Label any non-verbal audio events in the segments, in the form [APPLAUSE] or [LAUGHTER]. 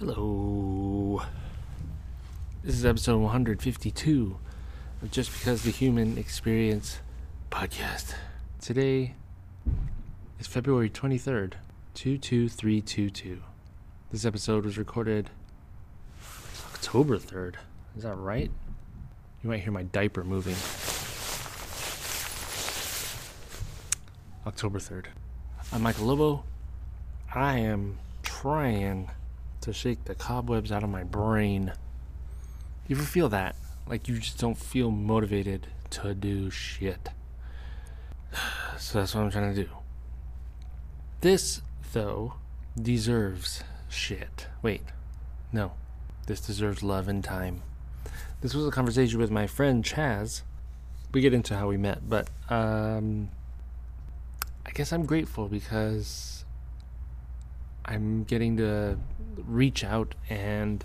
Hello. This is episode 152 of Just Because the Human Experience podcast. Today is February 23rd, 22322. This episode was recorded October 3rd. Is that right? You might hear my diaper moving. October 3rd. I'm Michael Lobo. I am trying to shake the cobwebs out of my brain. You ever feel that? Like you just don't feel motivated to do shit. [SIGHS] So that's what I'm trying to do. This, though, deserves shit. Wait, no. This deserves love and time. This was a conversation with my friend Chaz. We get into how we met, but um, I guess I'm grateful because I'm getting to reach out and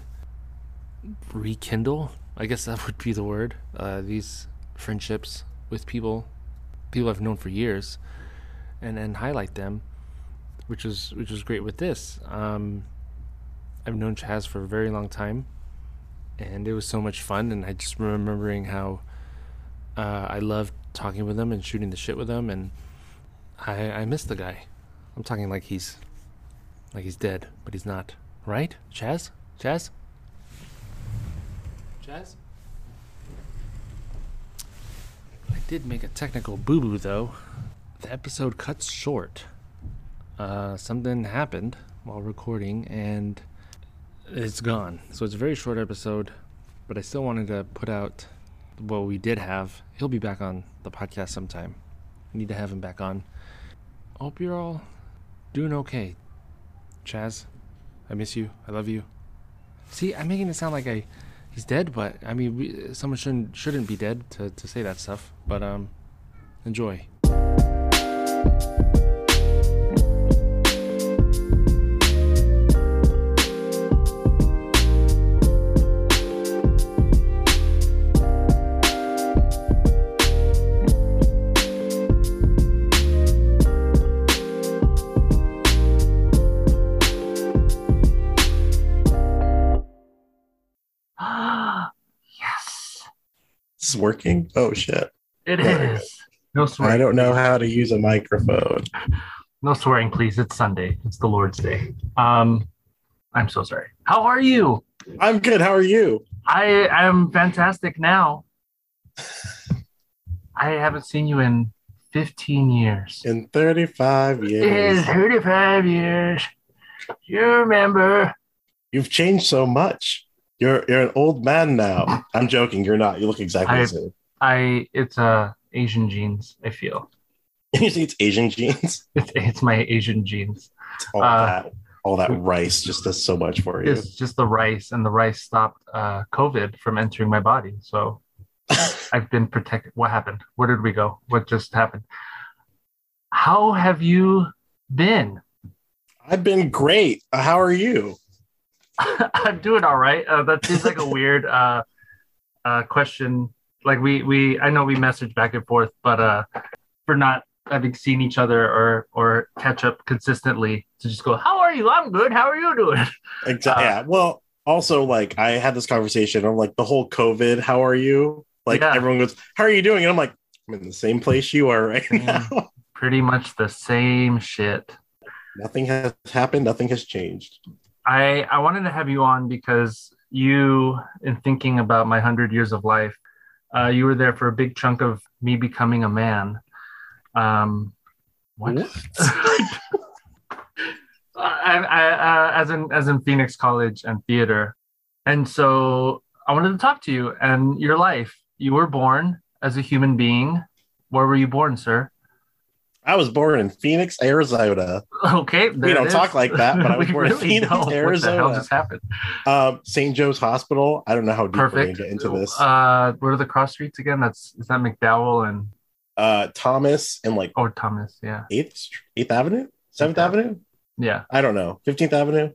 rekindle. I guess that [LAUGHS] would be the word. Uh, these friendships with people, people I've known for years, and and highlight them, which is which is great with this. Um, I've known Chaz for a very long time, and it was so much fun. And I just remembering how uh, I loved talking with him and shooting the shit with him, and I I miss the guy. I'm talking like he's like he's dead, but he's not. Right? Chaz? Chaz? Chaz? I did make a technical boo boo though. The episode cuts short. Uh, something happened while recording and it's gone. So it's a very short episode, but I still wanted to put out what we did have. He'll be back on the podcast sometime. I need to have him back on. Hope you're all doing okay. Chaz, I miss you. I love you. See, I'm making it sound like I he's dead, but I mean, we, someone shouldn't shouldn't be dead to, to say that stuff. But um, enjoy. Is working. Oh shit! it Yeah. is. No swearing. I don't know how to use a microphone. No swearing, please. It's Sunday. It's the Lord's Day. Um, I'm so sorry. How are you? I'm good. How are you? I am fantastic now. I haven't seen you in 15 years. In 35 It is years, 35 years. You remember? you've changed so much. You're you're an old man now. [LAUGHS] I'm joking. You're not. You look exactly I- the same. I it's uh Asian genes. I feel [LAUGHS] You think it's Asian genes? [LAUGHS] it's it's my Asian genes. It's all Uh, that all that rice just does so much for you. It's just the rice, and the rice stopped uh, COVID from entering my body. So I've been protected. What happened? Where did we go? What just happened? How have you been? I've been great. Uh, How are you? [LAUGHS] I'm doing all right. Uh, that seems like a [LAUGHS] weird uh, uh, question. Like we we I know we message back and forth, but uh, for not having seen each other or or catch up consistently to just go, how are you? I'm good. How are you doing? Exactly. [LAUGHS] Uh, yeah. Well, also like I had this conversation. I'm like the whole COVID. How are you? Like Yeah. everyone goes, "How are you doing?" And I'm like, "I'm in the same place you are right now. Pretty much the same shit. nothing has happened. Nothing has changed." I I wanted to have you on because you, in thinking about my hundred years of life, uh, you were there for a big chunk of me becoming a man. Um, what? [LAUGHS] I, I, uh, as in as in Phoenix College and theater, and so I wanted to talk to you and your life. You were born as a human being. Where were you born, sir? I was born in Phoenix, Arizona. Okay, We don't talk like that, but I [LAUGHS] was born in Phoenix, don't. What the hell just happened? Um, St. Joe's Hospital. I don't know how deep we're get into this. Uh, what are the cross streets again? That's is that McDowell and Uh, Thomas and like oh Thomas? Yeah, Eighth Eighth Avenue, Seventh Avenue. yeah. I don't know. Fifteenth Avenue.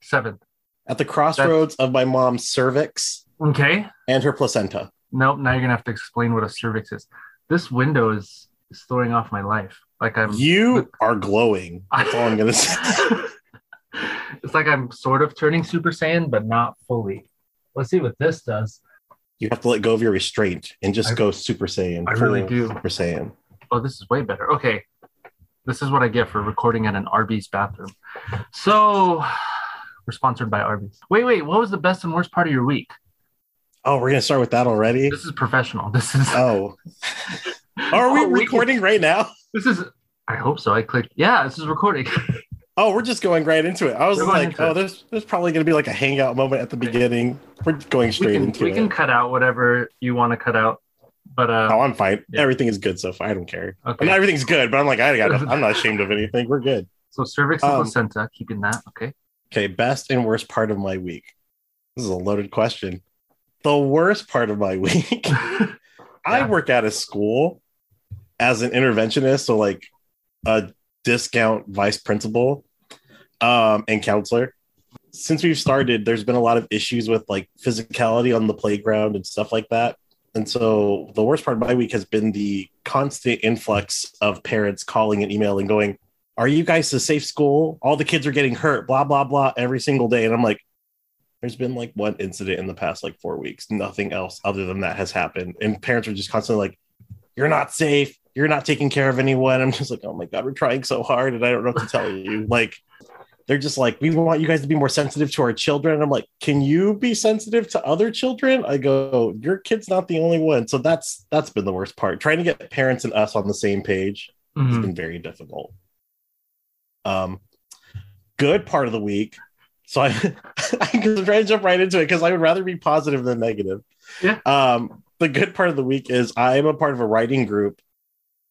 Seventh. At the crossroads of my mom's cervix Okay. and her placenta. Nope. Now you're gonna have to explain what a cervix is. This window is is throwing off my life. Like I'm. You are glowing. That's all I'm gonna [LAUGHS] say. it's like I'm sort of turning Super Saiyan, but not fully. Let's see what this does. You have to let go of your restraint and just I- go Super Saiyan. I really do. Super Saiyan. Oh, this is way better. Okay. This is what I get for recording at an Arby's bathroom. So we're sponsored by Arby's. Wait, wait, what was the best and worst part of your week? Oh, we're gonna start with that already. This is professional. This is Oh, [LAUGHS] are we Oh, we can- recording right now? this is I hope so. I clicked yeah, this is recording. [LAUGHS] Oh, we're just going right into it. I was We're like, oh, there's there's probably gonna be like a hangout moment at the beginning. We're going we straight can into we it. We can cut out whatever you want to cut out. But uh Oh, I'm fine. Yeah. Everything is good so far. I don't care. I okay. mean, everything's good, but I'm like, I got. [LAUGHS] I'm not ashamed of anything. We're good. so cervix and Um, placenta, keeping that. Okay. Okay, best and worst part of my week. This is a loaded question. The worst part of my [LAUGHS] week. I work at a school as an interventionist, so like a discount vice principal um, and counselor. Since we've started, there's been a lot of issues with like physicality on the playground and stuff like that. And so the worst part of my week has been the constant influx of parents calling and emailing, going, Are you guys a safe school? All the kids are getting hurt, blah, blah, blah, every single day. And I'm like, there's been like one incident in the past like four weeks. Nothing else other than that has happened. And parents are just constantly like, You're not safe. You're not taking care of anyone. I'm just like, Oh my God, we're trying so hard. And I don't know what to tell you. [LAUGHS] Like, they're just like, We want you guys to be more sensitive to our children. And I'm like, Can you be sensitive to other children? I go, Your kid's not the only one. So that's that's been the worst part. Trying to get parents and us on the same page has Mhm. been very difficult. Um, good part of the week. So I, [LAUGHS] I'm trying to jump right into it because I would rather be positive than negative. Yeah. Um, the good part of the week is I'm a part of a writing group,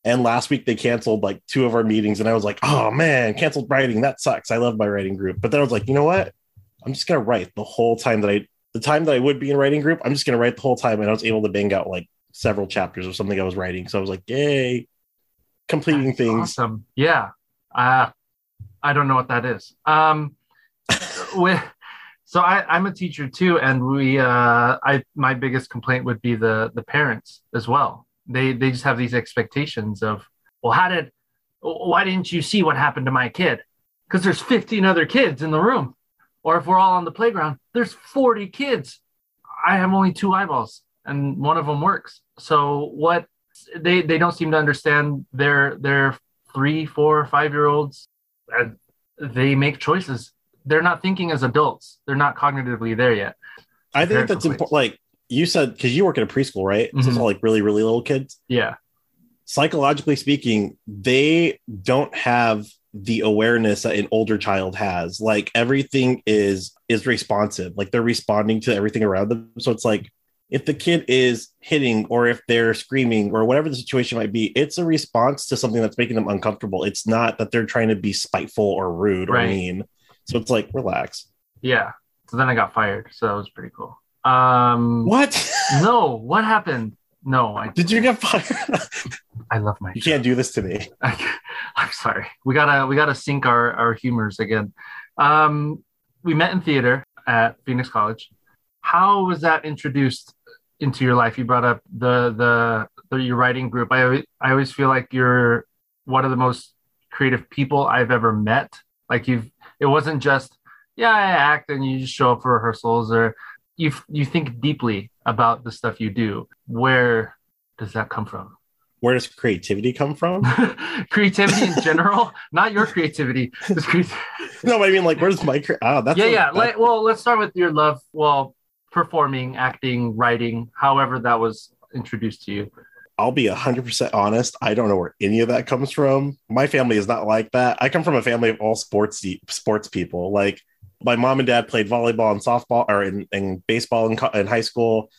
and last week they canceled like two of our meetings, and I was like, oh man, canceled writing. That sucks. I love my writing group, but then I was like, you know what? I'm just gonna write the whole time that I, the time that I would be in writing group. I'm just gonna write the whole time, and I was able to bang out like several chapters of something I was writing. So I was like, yay, completing That's things. Awesome. Yeah. Uh, I don't know what that is. Um, [LAUGHS] with, so I, I'm a teacher too, and we, uh, I, my biggest complaint would be the the parents as well. They they just have these expectations of, well, how did, why didn't you see what happened to my kid? Because there's 15 other kids in the room, or if we're all on the playground, there's 40 kids. I have only two eyeballs, and one of them works. So what? They they don't seem to understand their their three, four, five year olds. And they make choices. They're not thinking as adults. They're not cognitively there yet. I think that's important. Like you said, because you work at a preschool, right? So it's Mhm. all like really, really little kids. Yeah. Psychologically speaking, they don't have the awareness that an older child has. Like everything is is responsive. Like they're responding to everything around them. So it's like if the kid is hitting or if they're screaming or whatever the situation might be, it's a response to something that's making them uncomfortable. It's not that they're trying to be spiteful or rude or Right. mean. So it's like relax. Yeah. So then I got fired. So that was pretty cool. Um What? no, [LAUGHS] what happened? No, I Did you get fired? I love my you can't do this to me. [LAUGHS] I'm sorry. We gotta we gotta sync our our humors again. Um, we met in theater at Phoenix College. How was that introduced into your life? You brought up the the, the your writing group. I always, I always feel like you're one of the most creative people I've ever met. Like you've it wasn't just yeah I act and you just show up for rehearsals or you you think deeply about the stuff you do. Where does that come from? Where does creativity come from? [LAUGHS] creativity in general, [LAUGHS] not your creativity. [LAUGHS] No, I mean, like, where's my? Cre- oh, that's yeah, yeah. that- Let, well, let's start with your love. Well, performing, acting, writing, however that was introduced to you. I'll be hundred percent honest. I don't know where any of that comes from. My family is not like that. I come from a family of all sports sports people. Like my mom and dad played volleyball and softball, or in, in baseball in, in high school.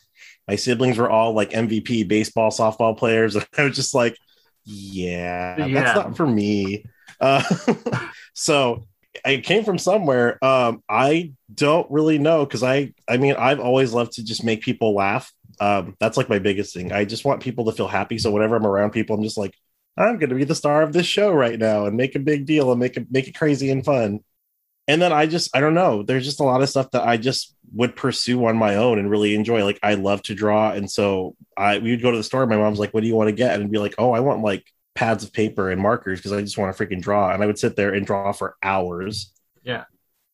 My siblings were all like MVP baseball, softball players. [LAUGHS] And I was just like, yeah, Yeah. that's not for me. Uh, [LAUGHS] so I came from somewhere. Um, I don't really know because I, I mean, I've always loved to just make people laugh. Um, that's like my biggest thing. I just want people to feel happy. So whenever I'm around people, I'm just like, I'm going to be the star of this show right now and make a big deal and make it make it crazy and fun. And then I just, I don't know. There's just a lot of stuff that I just would pursue on my own and really enjoy. Like I love to draw, and so I we would go to the store. My mom's like, "What do you want to get?" And I'd be like, "Oh, I want like pads of paper and markers because I just want to freaking draw." And I would sit there and draw for hours. Yeah.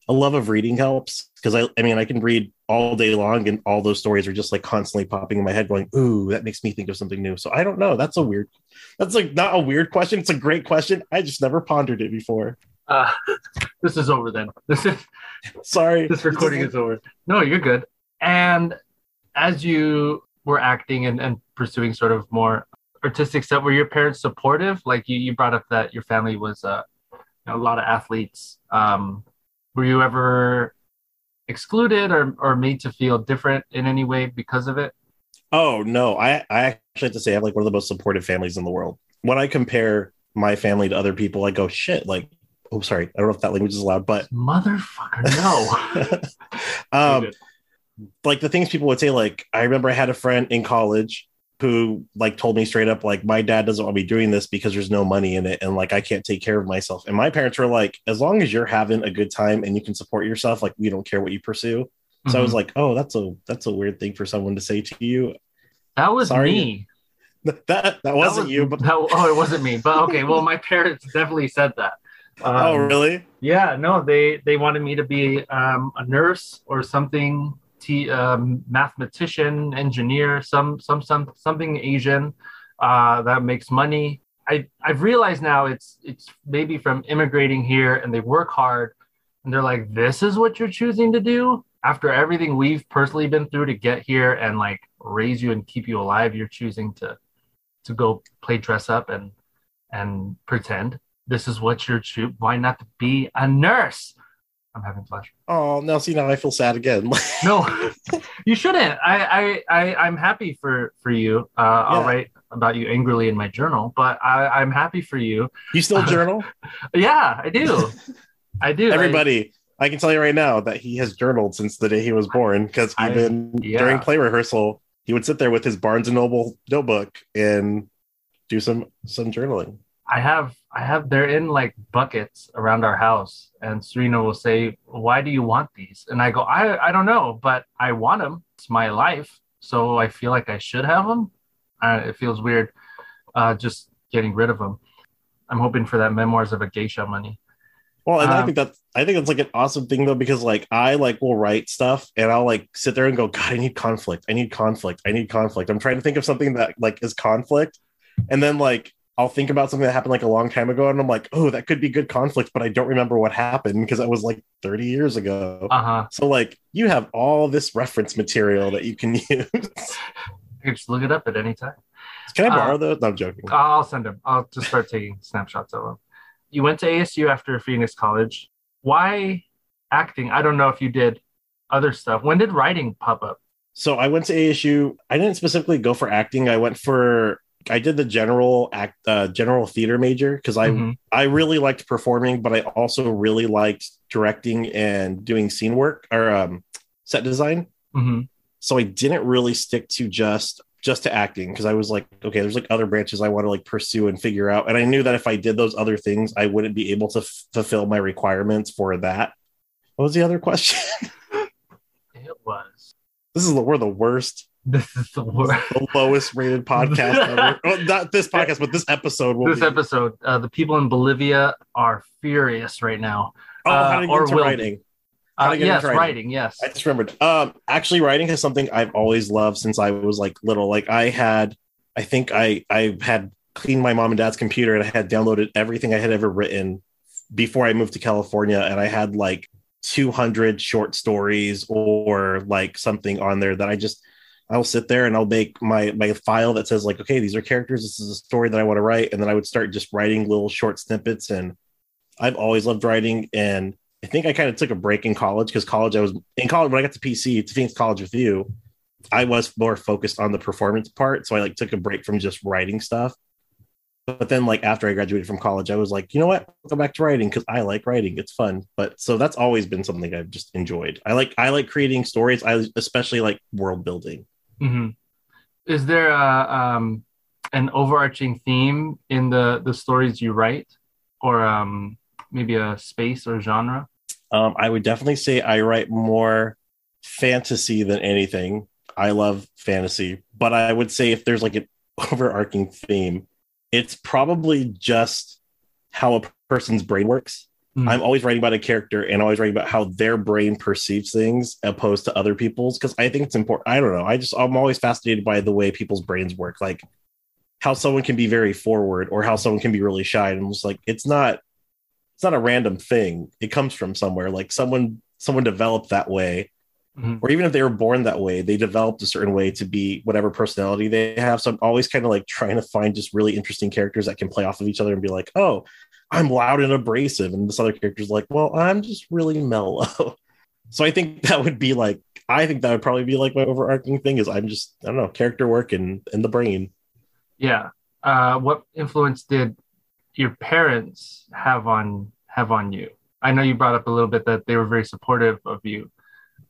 a love of reading helps because I, I mean, I can read all day long and all those stories are just like constantly popping in my head going, ooh, that makes me think of something new. So I don't know. That's a weird, that's like not a weird question. It's a great question. I just never pondered it before. Uh, [LAUGHS] this is over then. [LAUGHS] This is Sorry. this recording is over. No, you're good. And as you were acting and, and pursuing sort of more artistic stuff, were your parents supportive? Like you, you brought up that your family was uh, you know, a lot of athletes. Um, were you ever excluded or, or made to feel different in any way because of it? Oh no, I I actually have to say I have like one of the most supportive families in the world. When I compare my family to other people, I go shit. Like, oh sorry, I don't know if that language is allowed, but Motherfucker, no. [LAUGHS] um, like the things people would say. Like I remember I had a friend in college who like told me straight up like my dad doesn't want me doing this because there's no money in it and like I can't take care of myself. And my parents were like, as long as you're having a good time and you can support yourself, like we don't care what you pursue. So I was Mhm. like, oh, that's a that's a weird thing for someone to say to you. that was sorry. me. [LAUGHS] That that wasn't was- you, but that, oh, it wasn't me. But okay, well, my [LAUGHS] parents definitely said that. Oh Um, really? Yeah, no, they they wanted me to be um, a nurse or something, t- um, mathematician, engineer, some some some something Asian uh, that makes money. I I've realized now it's it's maybe from immigrating here and they work hard and they're like, this is what you're choosing to do after everything we've personally been through to get here and like raise you and keep you alive. You're choosing to to go play dress up and and pretend this is what you're choosing. Why not be a nurse? I'm having pleasure. Oh, now see now I feel sad again. [LAUGHS] No, you shouldn't. I, I, I, I'm happy for for you. Uh, I'll Yeah. write about you angrily in my journal, but I, I'm happy for you. you still [LAUGHS] journal? Yeah, I do. [LAUGHS] I do. Everybody, I can tell you right now that he has journaled since the day he was born because I- even yeah. during play rehearsal, he would sit there with his Barnes and Noble notebook and do some some journaling. I have I have they're in like buckets around our house and Serena will say, "Why do you want these?" And I go, "I I don't know, but I want them. It's my life, so I feel like I should have them." Uh, it feels weird uh, just getting rid of them. I'm hoping for that memoirs of a geisha money. Well, and I Um, think that's I think it's like an awesome thing though because like I like will write stuff and I'll like sit there and go, God, I need conflict. I need conflict. I need conflict. I'm trying to think of something that like is conflict, and then like I'll think about something that happened like a long time ago, and I'm like, oh, that could be good conflict, but I don't remember what happened because that was like 30 years ago. Uh huh. So like you have all this reference material that you can [LAUGHS] use. You can just look it up at any time. can I Uh, borrow those? No, I'm joking. I'll send them. I'll just start taking snapshots of them. You went to ASU after Phoenix College. Why acting? I don't know if you did other stuff. When did writing pop up? So I went to ASU. I didn't specifically go for acting. I went for I did the general act uh, general theater major because I Mhm. I really liked performing, but I also really liked directing and doing scene work or um, set design. Mhm. So I didn't really stick to just just to acting because I was like, okay, there's like other branches I want to like pursue and figure out. And I knew that if I did those other things, I wouldn't be able to f- fulfill my requirements for that. What was the other question? [LAUGHS] It was. this is the, we're the worst This is the worst. the lowest rated podcast [LAUGHS] ever. Well, not this podcast, but this episode will This be. episode, uh, the people in Bolivia are furious right now. oh, how uh, to get or into will writing. How Uh, yes, writing. writing. Yes. I just remembered. Um, actually, writing is something I've always loved since I was like little. Like I had, I think I I had cleaned my mom and dad's computer and I had downloaded everything I had ever written before I moved to California, and I had like 200 short stories or like something on there that I just I'll sit there and I'll make my my file that says like okay these are characters. This is a story that I want to write. And then I would start just writing little short snippets. And I've always loved writing. And I think I kind of took a break in college because college I was in college when I got to PC to Phoenix College with you I was more focused on the performance part. So I like took a break from just writing stuff. But then like after I graduated from college I was like you know what? I'll go back to writing because I like writing. It's fun. But so that's always been something I've just enjoyed. I like I like creating stories. I especially like world building hmm Is there a, um, an overarching theme in the the stories you write, or um, maybe a space or genre? Um, I would definitely say I write more fantasy than anything. I love fantasy, but I would say if there's like an [LAUGHS] overarching theme, it's probably just how a person's brain works. Mm. I'm always writing about a character and always writing about how their brain perceives things opposed to other people's because I think it's important. I don't know. I just I'm always fascinated by the way people's brains work, like how someone can be very forward or how someone can be really shy. And I'm just like, it's not it's not a random thing. It comes from somewhere. Like someone someone developed that way. Mhm. Or even if they were born that way, they developed a certain way to be whatever personality they have. So I'm always kind of like trying to find just really interesting characters that can play off of each other and be like, oh, I'm loud and abrasive. And this other character's like, well, I'm just really mellow. [LAUGHS] so I think that would be like, I think that would probably be like my overarching thing is I'm just, I don't know, character work and in the brain. Yeah. Uh, what influence did your parents have on have on you? I know you brought up a little bit that they were very supportive of you.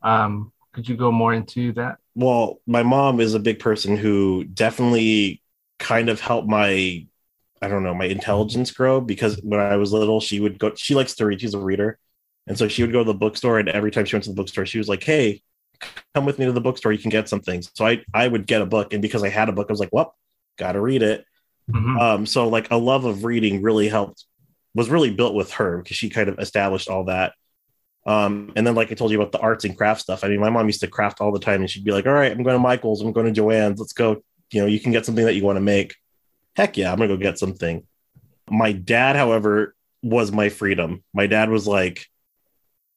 Um, could you go more into that? Well, my mom is a big person who definitely kind of helped my, I don't know, my intelligence grow because when I was little, she would go, she likes to read, she's a reader. And so she would go to the bookstore, and every time she went to the bookstore, she was like, Hey, come with me to the bookstore, you can get something. So I, I would get a book, and because I had a book, I was like, Well, gotta read it. Mhm. Um, so like a love of reading really helped, was really built with her because she kind of established all that. Um, and then like I told you about the arts and craft stuff. I mean, my mom used to craft all the time, and she'd be like, "All right, I'm going to Michael's, I'm going to Jo-Ann's, let's go. You know, you can get something that you want to make. Heck yeah, I'm gonna go get something." My dad, however, was my freedom. My dad was like,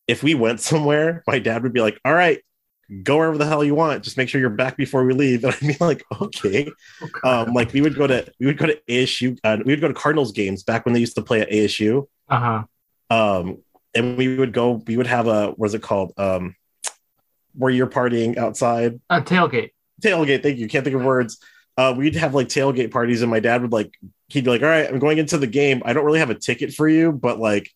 if we went [LAUGHS] somewhere, my dad would be like, "All right, go wherever the hell you want. Just make sure you're back before we leave." [LAUGHS] And I'd be like, "Okay." um, like we would go to we would go to ASU, uh, we would go to Cardinals games back when they used to play at ASU. Uh-huh. Um, and we would go, we would have a what's it called? Um, where you're partying outside A tailgate. tailgate. Thank you. Can't think of words. Uh, we'd have like tailgate parties, and my dad would like he'd be like, "All right, I'm going into the game. I don't really have a ticket for you, but like."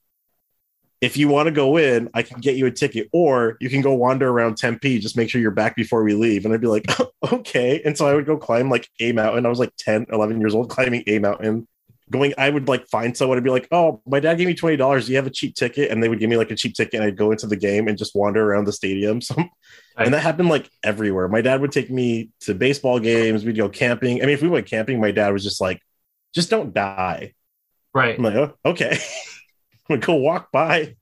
If you want to go in, I can get you a ticket, or you can go wander around Tempe. Just make sure you're back before we leave. And I'd be like, [LAUGHS] okay. And so I would go climb like a mountain. I was like 10, 11 years old, climbing a mountain. Going, I would like find someone and be like, oh, my dad gave me $20. Do you have a cheap ticket? And they would give me like a cheap ticket, and I'd go into the game and just wander around the stadium. [LAUGHS] So and that happened like everywhere. My dad would take me to baseball games. We'd go camping. I mean, if we went camping, my dad was just like, just don't die. Right. I'm like, oh, okay. [LAUGHS] I'm gonna go walk by.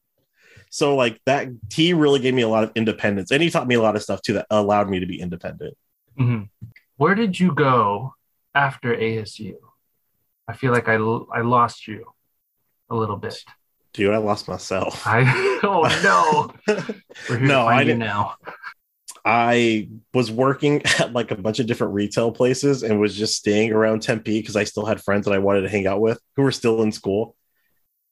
So like that, he really gave me a lot of independence, and he taught me a lot of stuff too that allowed me to be independent. Mhm. Where did you go after ASU? I feel like I, I lost you a little bit. Dude, I lost myself. I [LAUGHS] oh no. [LAUGHS] We're here No, to I didn't- now. I was working [LAUGHS] at like a bunch of different retail places and was just staying around Tempe because I still had friends that I wanted to hang out with who were still in school.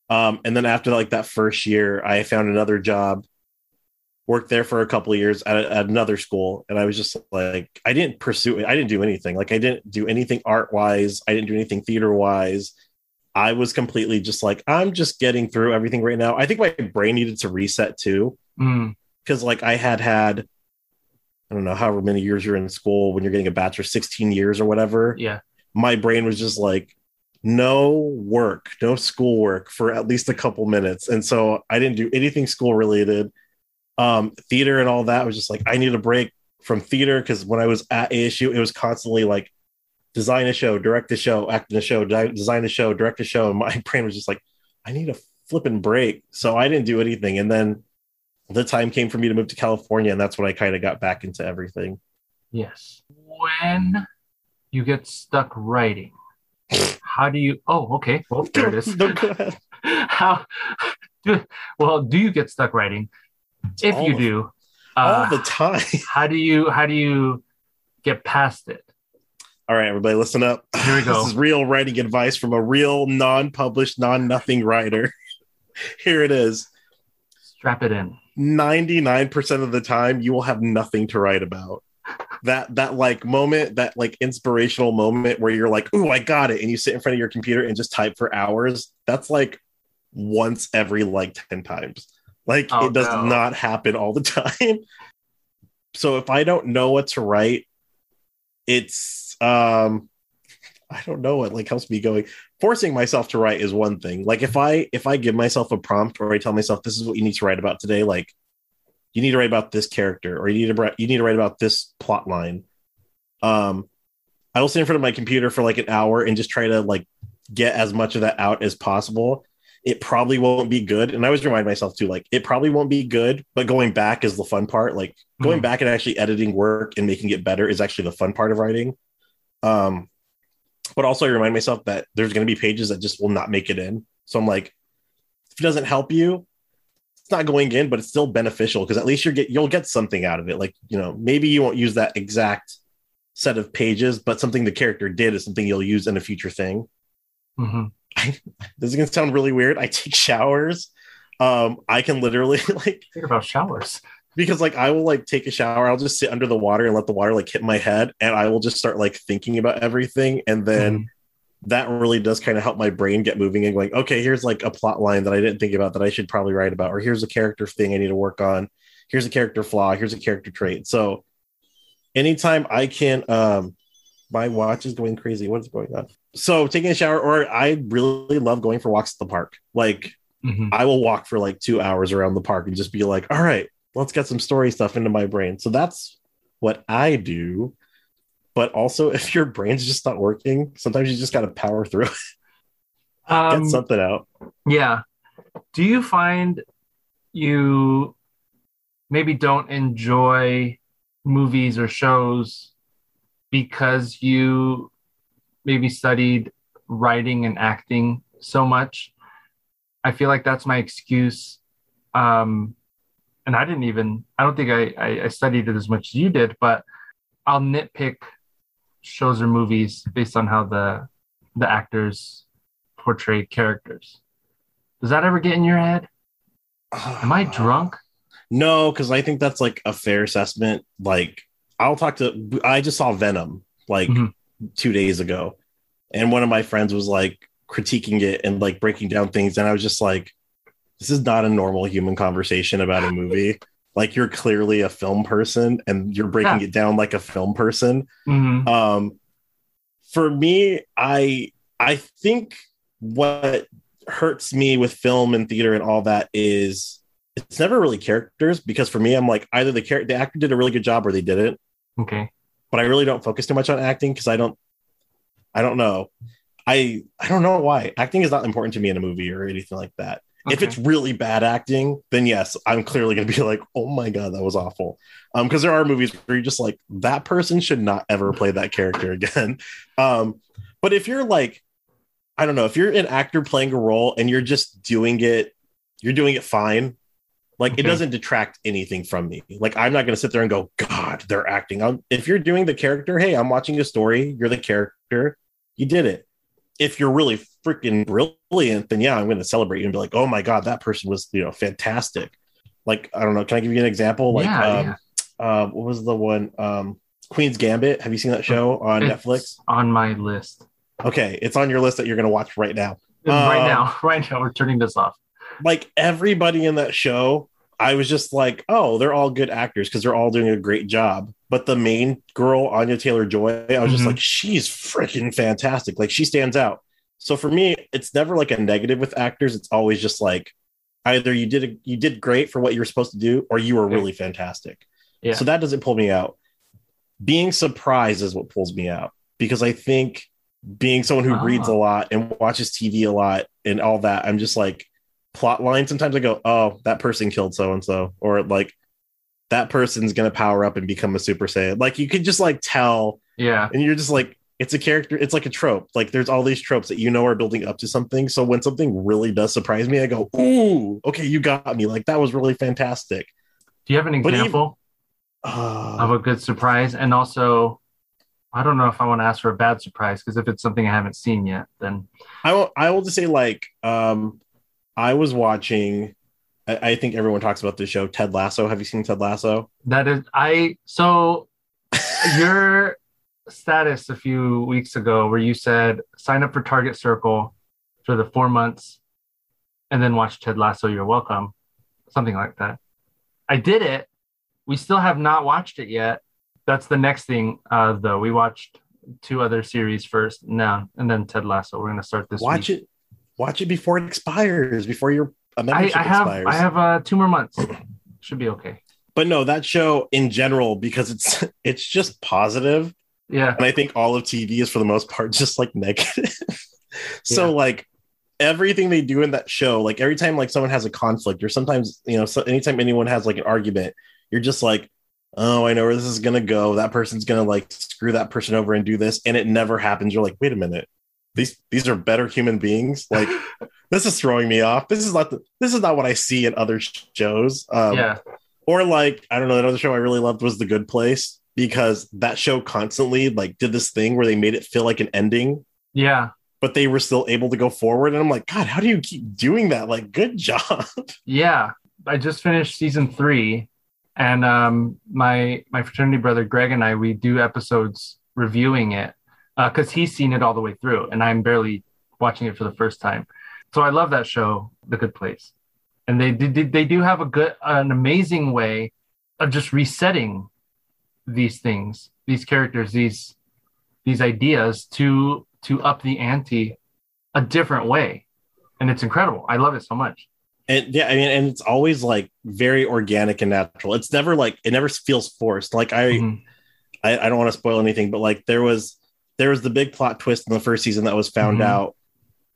Um, and then after like that first year, I found another job, worked there for a couple of years at, at another school, and I was just like, I didn't pursue it. I didn't do anything. Like I didn't do anything art wise. I didn't do anything theater wise. I was completely just like, I'm just getting through everything right now. I think my brain needed to reset too Mm, because like I had had, I don't know, however many years you're in school when you're getting a bachelor, 16 years or whatever. yeah. My brain was just like, no work, no schoolwork for at least a couple minutes. And so I didn't do anything school related. Um, theater and all that was just like, I need a break from theater because when I was at ASU, it was constantly like design a show, direct a show, act in a show, di- design a show, direct a show. And [LAUGHS] my brain was just like, I need a flipping break. So I didn't do anything. And then the time came for me to move to California, and that's when I kind of got back into everything. Yes. When you get stuck writing, how do you? Oh, okay. Well, [LAUGHS] there it is. No, go ahead. [LAUGHS] how? Do, well, do you get stuck writing? If you do, All uh, the time. [LAUGHS] how do you? How do you get past it? All right, everybody, listen up. Here we [LAUGHS] go. This is real writing advice from a real non-published, non-nothing writer. [LAUGHS] Here it is. Strap it in. 99% of the time you will have nothing to write about. That that like moment, that like inspirational moment where you're like, "Ooh, I got it." And you sit in front of your computer and just type for hours. That's like once every like 10 times. Like Oh, it does no. not happen all the time. [LAUGHS] So if I don't know what to write, it's um I don't know what like helps me going. Forcing myself to write is one thing. Like if I if I give myself a prompt or I tell myself this is what you need to write about today, like you need to write about this character or you need to write you need to write about this plot line. Um I will sit in front of my computer for like an hour and just try to like get as much of that out as possible. It probably won't be good. And I always remind myself too, like it probably won't be good, but going back is the fun part. Like going Mhm. back and actually editing work and making it better is actually the fun part of writing. Um, but also I remind myself that there's going to be pages that just will not make it in. So I'm like, if it doesn't help you, it's not going in, but it's still beneficial because at least you get you'll get something out of it. Like you know, maybe you won't use that exact set of pages, but something the character did is something you'll use in a future thing. Mhm. [LAUGHS] This is gonna sound really weird. I take showers. Um, I can literally [LAUGHS] like Think about showers. because like I will like take a shower. I'll just sit under the water and let the water like hit my head, and I will just start like thinking about everything, and then Mhm. that really does kind of help my brain get moving and going, okay, here's like a plot line that I didn't think about that I should probably write about, or here's a character thing I need to work on. Here's a character flaw. Here's a character trait. So anytime I can, um, my watch is going crazy. What is going on? So taking a shower, or I really love going for walks at the park. Like Mhm. I will walk for like two hours around the park and just be like, all right, let's get some story stuff into my brain. So that's what I do. But also, [LAUGHS] if your brain's just not working, sometimes you just got to power through it, get Um, something out. Yeah. Do you find you maybe don't enjoy movies or shows because you maybe studied writing and acting so much? I feel like that's my excuse. Um, and I didn't even, I don't think I, I, I studied it as much as you did, but I'll nitpick shows or movies based on how the the actors portray characters. Does that ever get in your head? Am I [SIGHS] drunk? No, because I think that's like a fair assessment. Like, I'll talk to, I just saw Venom like Mhm. two days ago, and one of my friends was like critiquing it and like breaking down things. And I was just like, this is not a normal human conversation about a movie. [LAUGHS] like, you're clearly a film person and you're breaking Yeah. it down like a film person. Mhm. Um, for me, I I think what hurts me with film and theater and all that is it's never really characters because for me, I'm like either the character the actor did a really good job or they didn't. Okay. But I really don't focus too much on acting because I don't I don't know. I I don't know why acting is not important to me in a movie or anything like that. If it's really bad acting, then yes, I'm clearly going to be [LAUGHS] like, "Oh my god, that was awful." Um, because there are movies where you're just like, that person should not ever play that character again. [LAUGHS] Um, but if you're like, I don't know, if you're an actor playing a role and you're just doing it, you're doing it fine. Like it doesn't detract anything from me. Like I'm not going to sit there and go, "God, they're acting." I'm, if you're doing the character, hey, I'm watching a story. You're the character. You did it. If you're really freaking brilliant, then yeah, I'm going to celebrate you and be like, "Oh my god, that person was you know fantastic." Like I don't know, can I give you an example? Like, Yeah, um, uh, what was the one? Um, Queen's Gambit. Have you seen that show on It's Netflix? on my list. Okay, it's on your list that you're going to watch right now. right Um, now, [LAUGHS] right now, we're turning this off. Like everybody in that show, I was just like, oh, they're all good actors because they're all doing a great job. But the main girl, Anya Taylor Joy, I was just Mhm. like, she's freaking fantastic. Like she stands out. So for me, it's never like a negative with actors. It's always just like either you did a, you did great for what you were supposed to do, or you were really fantastic. Yeah. So that doesn't pull me out. Being surprised is what pulls me out because I think being someone who Ah. reads a lot and watches TV a lot and all that, I'm just like plot line. Sometimes I go, oh, that person killed so and so, or like that person's gonna power up and become a Super Saiyan. Like you could just like tell, Yeah. and you're just like, it's a character, it's like a trope. Like there's all these tropes that you know are building up to something. So when something really does surprise me, I go, ooh, okay, you got me. Like that was really fantastic. Do you have an But even- example Uh, of a good surprise? And also, I don't know if I want to ask for a bad surprise because if it's something I haven't seen yet, then I will, I will just say like um I was watching I, I think everyone talks about this show Ted Lasso. Have you seen Ted Lasso? that is I. So [LAUGHS] your status a few weeks ago, where you said sign up for Target Circle for the four months, and then watch Ted Lasso. You're welcome, something like that. I did it. We still have not watched it yet. That's the next thing, uh, though. We watched two other series first, now and then Ted Lasso. We're gonna start this. watch week. it watch it before it expires, before your a I, membership I have expires. I have uh, two more months. Should be okay. but no, that show in general, because it's [LAUGHS] it's just positive, Yeah. and I think all of TV is for the most part [LAUGHS] just like negative. so Yeah. like everything they do in that show, like every time like someone has a conflict, or sometimes you know, so anytime anyone has like an argument, you're just like, oh, I know where this is gonna go. That person's gonna like screw that person over and do this, and it never happens. You're like, wait a minute, these these are better human beings. Like [LAUGHS] this is throwing me off. This is not the, this is not what I see in other shows. Um, yeah. Or like I don't know, another show I really loved was The Good Place because that show constantly like did this thing where they made it feel like an ending Yeah. but they were still able to go forward. And I'm like, God, how do you keep doing that? Like, good [LAUGHS] job. Yeah. I just finished season three and um my my fraternity brother Greg and I we do episodes reviewing it because he's seen it all the way through and I'm barely watching it for the first time. So I love that show, The Good Place, and they did they do have a good an amazing way of just resetting these things, these characters, these these ideas to to up the ante a different way, and it's incredible. I love it so much. And yeah, I mean, and it's always like very organic and natural. It's never like it never feels forced. Like I, Mhm. I, I don't want to spoil anything, but like there was there was the big plot twist in the first season that was found Mhm. out,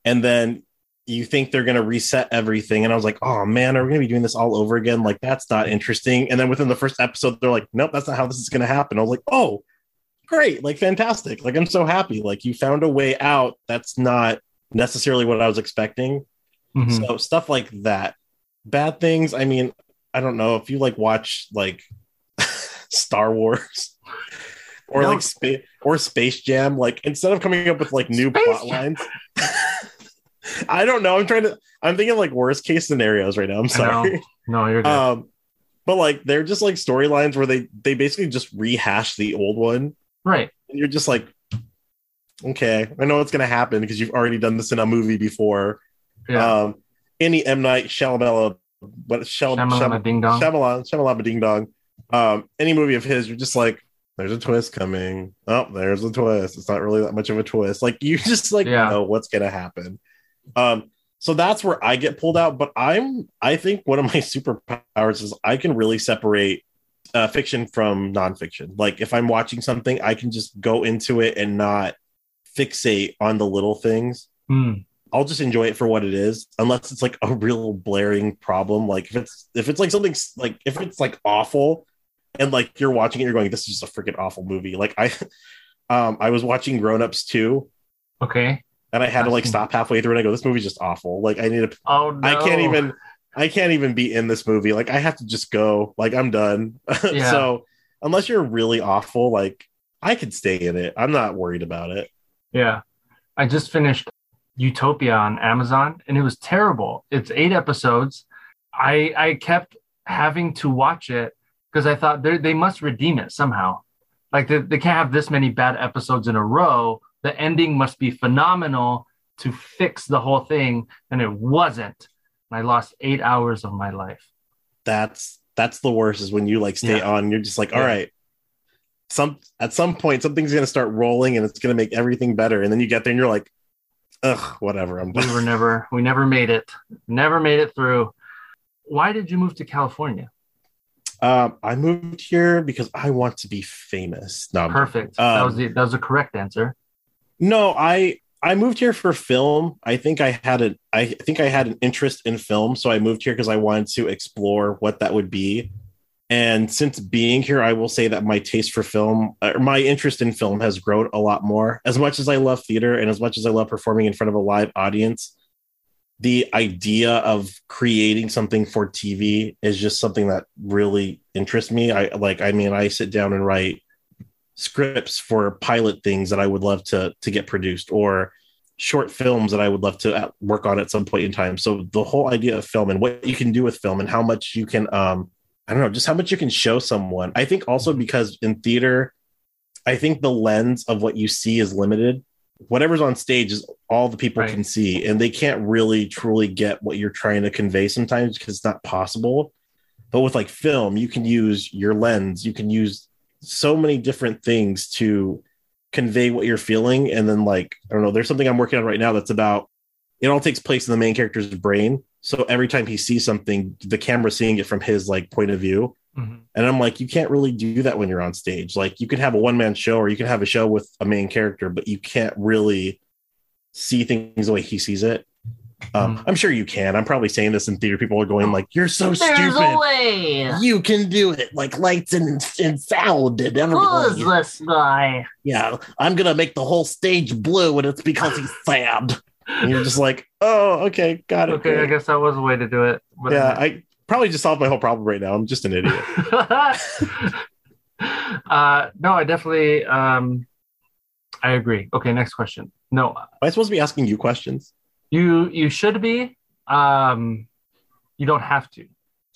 and then you think they're gonna reset everything, and I was like, oh man, are we gonna be doing this all over again? Like that's not interesting. And then within the first episode, they're like, nope, that's not how this is gonna happen. I was like, oh, great, like fantastic, like I'm so happy. Like you found a way out. That's not necessarily what I was expecting. Mhm. So stuff like that. Bad things. I mean, I don't know if you like watch like [LAUGHS] Star Wars or No. like space or Space Jam. Like instead of coming up with like new Space plot lines. I don't know. I'm trying to. I'm thinking like worst case scenarios right now. I'm sorry. No, you're good. Um, but like they're just like storylines where they they basically just rehash the old one, right. and you're just like, okay, I know what's gonna happen because you've already done this in a movie before. Yeah. Um, any M Night Shyamalan, what Shal- Shamalama Sham- ding dong. Shyamalan Ding Dong. Um, any movie of his, you're just like, there's a twist coming. Oh, there's a twist. It's not really that much of a twist. Like you [LAUGHS] just like Yeah. know what's gonna happen. Um, so that's where I get pulled out. But I'm, I think one of my superpowers is I can really separate uh, fiction from nonfiction. Like if I'm watching something, I can just go into it and not fixate on the little things. Hmm. I'll just enjoy it for what it is, unless it's like a real blaring problem. Like if it's if it's like something like if it's like awful, and like you're watching it, you're going, "This is just a freaking awful movie." Like I, [LAUGHS] um, I was watching Grown Ups 2, Okay. and I had to like stop halfway through, and I go, "This movie's just awful." Like I need to, Oh no. I can't even, I can't even be in this movie. Like I have to just go. Like I'm done. [LAUGHS] Yeah. so unless you're really awful, like I could stay in it. I'm not worried about it. Yeah. I just finished Utopia on Amazon and it was terrible. It's eight episodes. I I kept having to watch it because I thought they must redeem it somehow. Like they, they can't have this many bad episodes in a row. The ending must be phenomenal to fix the whole thing, and it wasn't. And I lost eight hours of my life. that's that's the worst is when you like stay Yeah. on and you're just like all Yeah. right some at some point something's going to start rolling and it's going to make everything better and then you get there and you're like ugh whatever i'm We were never we never made it. Never made it through. Why did you move to California? Um i moved here because i want to be famous. No Perfect. that Um, was the that was the correct answer. no i i moved here for film. I think i had a i think i had an interest in film so i moved here because i wanted to explore what that would be. And since being here i will say that my taste for film or my interest in film has grown a lot more. As much as i love theater and as much as i love performing in front of a live audience the idea of creating something for tv is just something that really interests me i like i mean i sit down and write scripts for pilot things that I would love to to get produced or short films that I would love to uh, work on at some point in time. So the whole idea of film and what you can do with film and how much you can um I don't know, just how much you can show someone. I think also because in theater I think the lens of what you see is limited. Whatever's on stage is all the people Right. can see and they can't really truly get what you're trying to convey sometimes because it's not possible. But with like film, you can use your lens, you can use so many different things to convey what you're feeling and then like i don't know there's something i'm working on right now that's about it all takes place in the main character's brain so every time he sees something the camera's seeing it from his like point of view Mhm. and i'm like you can't really do that when you're on stage like you can have a one-man show or you can have a show with a main character but you can't really see things the way he sees it Um, Mhm. I'm sure you can. I'm probably saying this in theater. People are going like, "You're so There's stupid. a way. You can do it." Like lights and, and sound and Who is everything. this guy? Yeah, I'm gonna make the whole stage blue, and it's because he's [LAUGHS] sad. And you're just like, "Oh, okay, got it." Okay, I guess that was a way to do it. but- yeah, I probably just solved my whole problem right now. I'm just an idiot. [LAUGHS] uh, no, I definitely. Um, I agree. Okay, next question. No, Am I supposed to be asking you questions? you you should be. Um, you don't have to.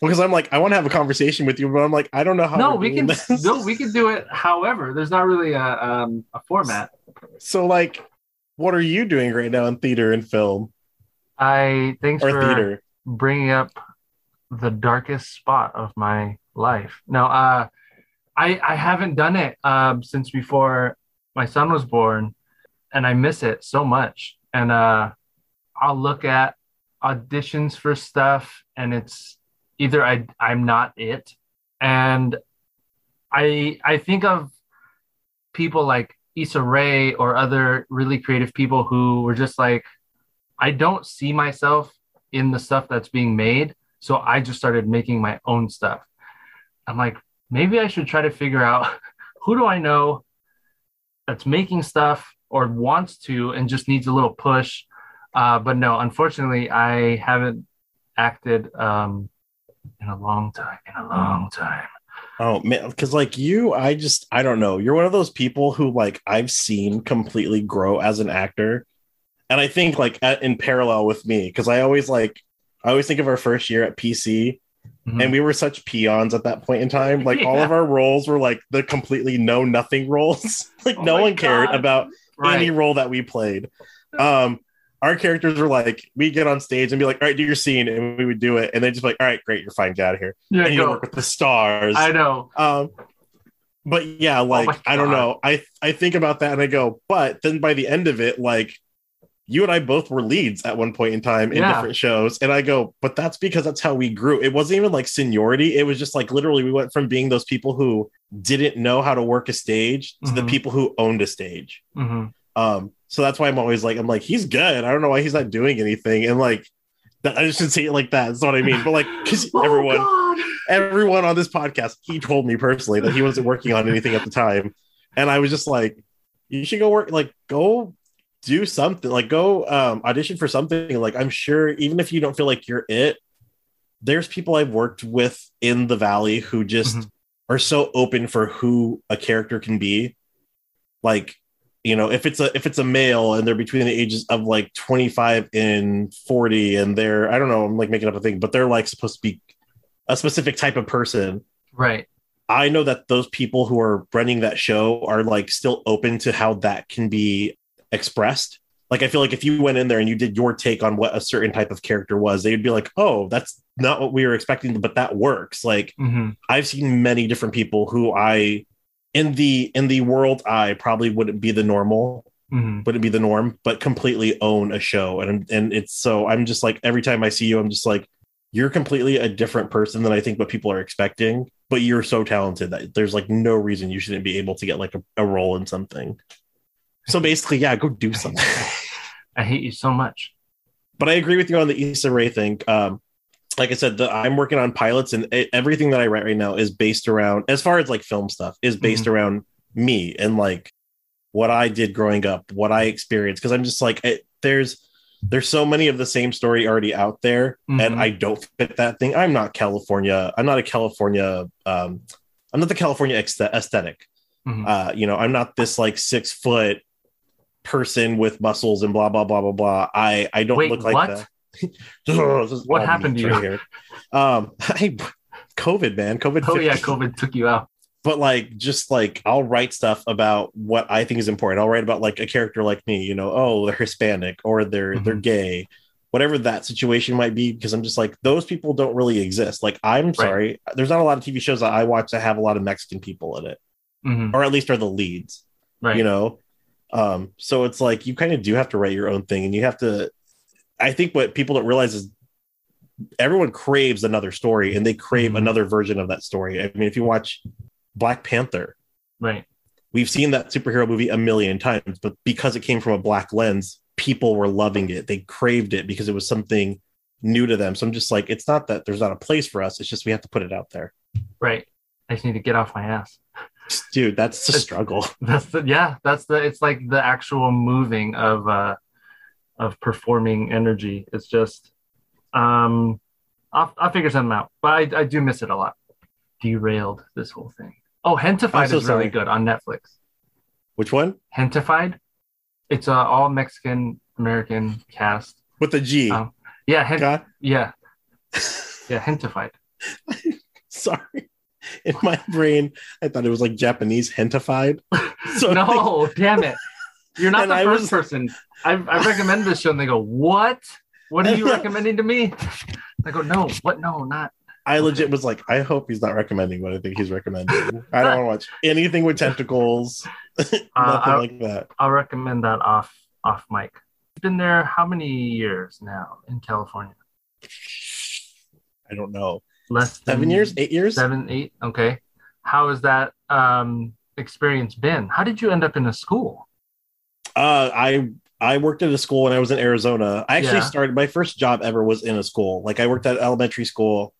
Because I'm like, I want to have a conversation with you, but I'm like, I don't know how. no, we can. this. [LAUGHS] No, we can do it. However, there's not really a um a format. So, like, what are you doing right now in theater and film I thanks or for theater? bringing up the darkest spot of my life. No, uh, I I haven't done it um, since before my son was born, and I miss it so much. And uh, I'll look at auditions for stuff, and it's either I I'm not it, and I I think of people like Issa Rae or other really creative people who were just like, I don't see myself in the stuff that's being made. So I just started making my own stuff. I'm like, maybe I should try to figure out [LAUGHS] who do I know that's making stuff or wants to and just needs a little push. Uh, but no, unfortunately, I haven't acted um, in a long time. In a long time. Oh man, because like you, I just I don't know. You're one of those people who like I've seen completely grow as an actor, and I think like at, in parallel with me, because I always like I always think of our first year at PC, Mhm. and we were such peons at that point in time. Like all of [LAUGHS] our roles were like the completely know nothing roles. [LAUGHS] like Oh no my one cared God. about any role that we played. Um, our characters were like, we get on stage and be like, all right, do your scene, and we would do it, and they just be like, all right, great, you're fine, get out of here, Yeah, and you work with the stars. I know. Um, but yeah, like Oh I don't know. I I think about that and I go, but then by the end of it, like you and I both were leads at one point in time in Yeah. different shows, and I go, but that's because that's how we grew. It wasn't even like seniority. It was just like literally we went from being those people who didn't know how to work a stage to the Mhm. people who owned a stage. hmm Um, so that's why I'm always like, I'm like, he's good. I don't know why he's not doing anything, and like. that- I just should say it like that. That's what I mean. But like, because [LAUGHS] Oh, everyone, God. everyone on this podcast, he told me personally that he wasn't working on anything at the time. And I was just like, you should go work, like, go do something, like, go um, audition for something. Like, I'm sure, even if you don't feel like you're it, there's people I've worked with in the Valley who just Mhm. are so open for who a character can be. Like, you know, if it's a if it's a male and they're between the ages of like 25 and 40 and they're I don't know, I'm like making up a thing, but they're like supposed to be a specific type of person. Right. I know that those people who are running that show are like still open to how that can be expressed. Like I feel like if you went in there and you did your take on what a certain type of character was, they'd be like, "Oh, that's not what we were expecting, but that works." Like hmm I've seen many different people who I in the in the world I probably wouldn't be the normal, hmm wouldn't be the norm, but completely own a show. And and it's so I'm just like every time I see you, I'm just like, you're completely a different person than I think what people are expecting, but you're so talented that there's like no reason you shouldn't be able to get like a, a role in something. So basically, yeah, go do something. [LAUGHS] I hate you so much. but I agree with you on the Issa Rae thing. Um, like I said, the, I'm working on pilots, and e- everything that I write right now is based around, as far as like film stuff, is based around me and like what I did growing up, what I experienced. Because I'm just like, it, there's there's so many of the same story already out there, Mhm. and I don't fit that thing. I'm not California. I'm not a California. Um, I'm not the California aesthe- aesthetic. Mhm. Uh, you know, I'm not this like six foot person with muscles and blah blah blah blah blah. I I don't Wait, look like what? that. [LAUGHS] What happened to right you? here. Um, [LAUGHS] hey, COVID, man, COVID. Oh yeah, COVID took you out. But like, just like, I'll write stuff about what I think is important. I'll write about like a character like me. You know, oh, they're Hispanic or they're they're Mhm. gay, whatever that situation might be. Because I'm just like, those people don't really exist. Like, I'm sorry, there's not a lot of TV shows that I watch that have a lot of Mexican people in it, hmm or at least are the leads Right. you know um so it's like you kind of do have to write your own thing and you have to i think what people don't realize is everyone craves another story and they crave Mhm. another version of that story i mean if you watch black panther Right. we've seen that superhero movie a million times but because it came from a black lens people were loving it. They craved it because it was something new to them. So I'm just like, it's not that there's not a place for us. It's just we have to put it out there. Right. I just need to get off my ass. Dude, that's the struggle. [LAUGHS] That's the yeah. That's the. It's like the actual moving of uh of performing energy. It's just um. I'll I'll figure something out, but I I do miss it a lot. Derailed this whole thing. Oh, Gentefied so is really good on Netflix. Which one? Gentefied. It's a all Mexican American cast. With the G. Oh. Yeah, hen- God, yeah, [LAUGHS] yeah. Gentefied. [LAUGHS] sorry. [LAUGHS] In my brain, I thought it was like Japanese hentified. [LAUGHS] So no, damn it. You're not [LAUGHS] the I first was- person. I, I recommend this show and they go, What? What are you recommending to me? I go, No, what? No, not. I legit was like, I hope he's not recommending what I think he's recommending. I don't want to watch anything with tentacles, uh, nothing I- like that. I'll recommend that off off mic. Been there how many years now in California? I don't know. Less than Seven years, eight years. Seven, eight. Okay. How has that um, experience been? How did you end up in a school? Uh, I I worked at a school when I was in Arizona. I actually Yeah. started my first job ever was in a school. Like I worked at elementary school.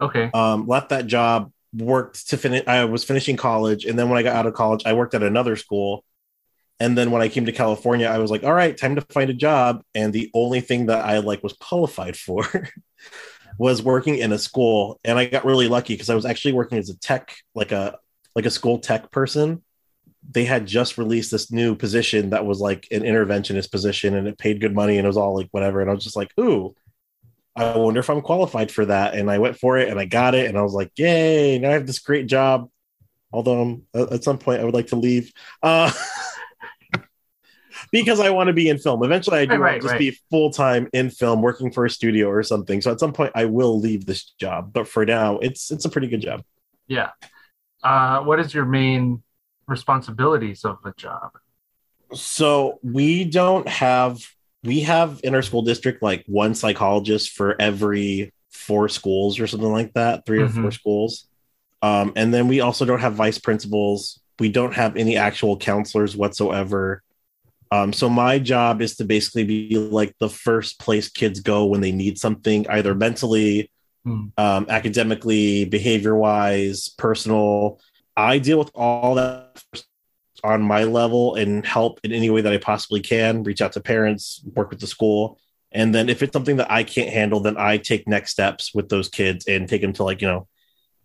Okay. Um, left that job, worked to finish. I was finishing college, and then when I got out of college, I worked at another school. And then when I came to California, I was like, all right, time to find a job. And the only thing that I like was qualified for [LAUGHS] was working in a school. And I got really lucky because I was actually working as a tech, like a like a school tech person. They had just released this new position that was like an interventionist position and it paid good money and it was all like whatever. And I was just like, ooh, I wonder if I'm qualified for that. And I went for it and I got it. And I was like, yay, now I have this great job. Although um, at at some point I would like to leave. Uh, [LAUGHS] because I want to be in film. Eventually, I do Right, to just right. be full time in film, working for a studio or something. So at some point, I will leave this job. But for now, it's it's a pretty good job. Yeah. Uh, what is your main responsibilities of the job? So we don't have we have in our school district like one psychologist for every four schools or something like that, 3 or Mhm. four schools. Um, and then we also don't have vice principals. We don't have any actual counselors whatsoever. Um, so my job is to basically be like the first place kids go when they need something, either mentally, Hmm. um, academically, behavior wise, personal. I deal with all that on my level and help in any way that I possibly can, reach out to parents, work with the school. And then if it's something that I can't handle, then I take next steps with those kids and take them to like, you know,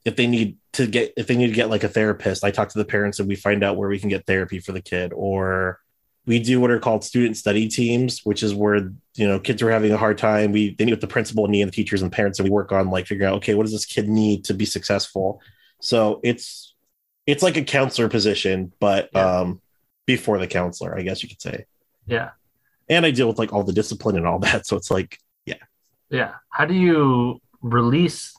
if they need to get if they need to get like a therapist, I talk to the parents and we find out where we can get therapy for the kid. Or we do what are called student study teams, which is where you know kids are having a hard time. We they meet with the principal and me and the teachers and parents, and we work on like figuring out okay, what does this kid need to be successful. So it's it's like a counselor position, but Yeah. um before the counselor, I guess you could say. Yeah. And I deal with like all the discipline and all that. So it's like Yeah. Yeah. How do you release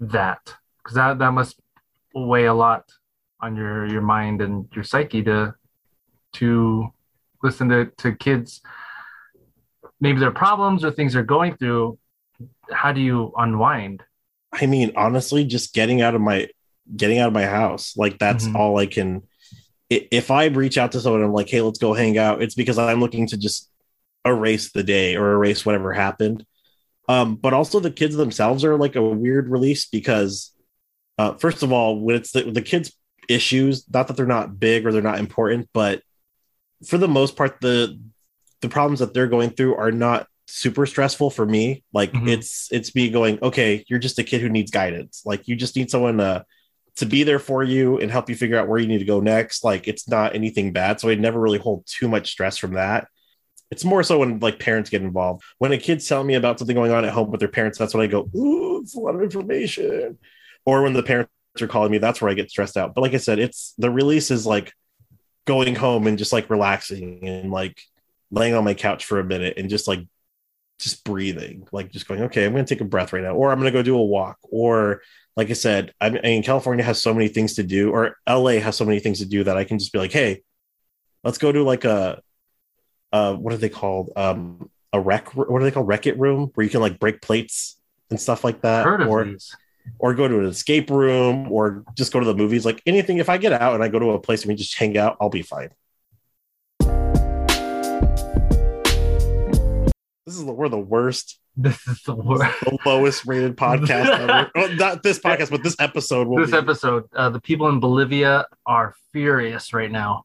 that? Because that, that must weigh a lot on your, your mind and your psyche to to listen to, to kids maybe their problems or things they're going through. How do you unwind? I mean, honestly, just getting out of my getting out of my house, like that's Mhm. all I can. If I reach out to someone, I'm like, "Hey, let's go hang out." It's because I'm looking to just erase the day or erase whatever happened. Um, but also, the kids themselves are like a weird release because, uh, first of all, when it's the, the kids' issues, not that they're not big or they're not important, but for the most part, the the problems that they're going through are not super stressful for me. Like Mhm. it's it's me going, okay, you're just a kid who needs guidance. Like you just need someone to to be there for you and help you figure out where you need to go next. Like it's not anything bad. So I never really hold too much stress from that. It's more so when like parents get involved. When a kid's telling me about something going on at home with their parents, that's when I go, ooh, it's a lot of information. Or when the parents are calling me, that's where I get stressed out. But like I said, it's the release is like going home and just like relaxing and like laying on my couch for a minute and just like just breathing, like just going, okay, I'm going to take a breath right now, or I'm going to go do a walk, or like I said, I mean, California has so many things to do, or LA has so many things to do that I can just be like, hey, let's go to like a, uh, what are they called? Um, a rec, what are they called? Wreck it room where you can like break plates and stuff like that, or these? Or go to an escape room, or just go to the movies. Like anything, if I get out and I go to a place and we just hang out, I'll be fine. This is the, we're the worst, This is the worst. the lowest rated podcast [LAUGHS] ever. Well, not this podcast, but this episode will This be. episode, uh, the people in Bolivia are furious right now.